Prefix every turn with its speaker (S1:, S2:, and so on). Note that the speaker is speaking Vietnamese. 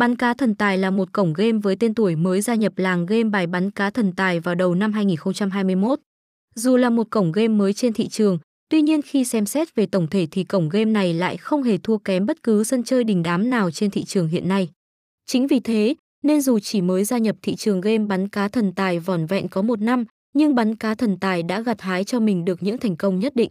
S1: Bắn cá thần tài là một cổng game với tên tuổi mới gia nhập làng game bài bắn cá thần tài vào đầu năm 2021. Dù là một cổng game mới trên thị trường, tuy nhiên khi xem xét về tổng thể thì cổng game này lại không hề thua kém bất cứ sân chơi đình đám nào trên thị trường hiện nay. Chính vì thế, nên dù chỉ mới gia nhập thị trường game bắn cá thần tài vỏn vẹn có một năm, nhưng bắn cá thần tài đã gặt hái cho mình được những thành công nhất định.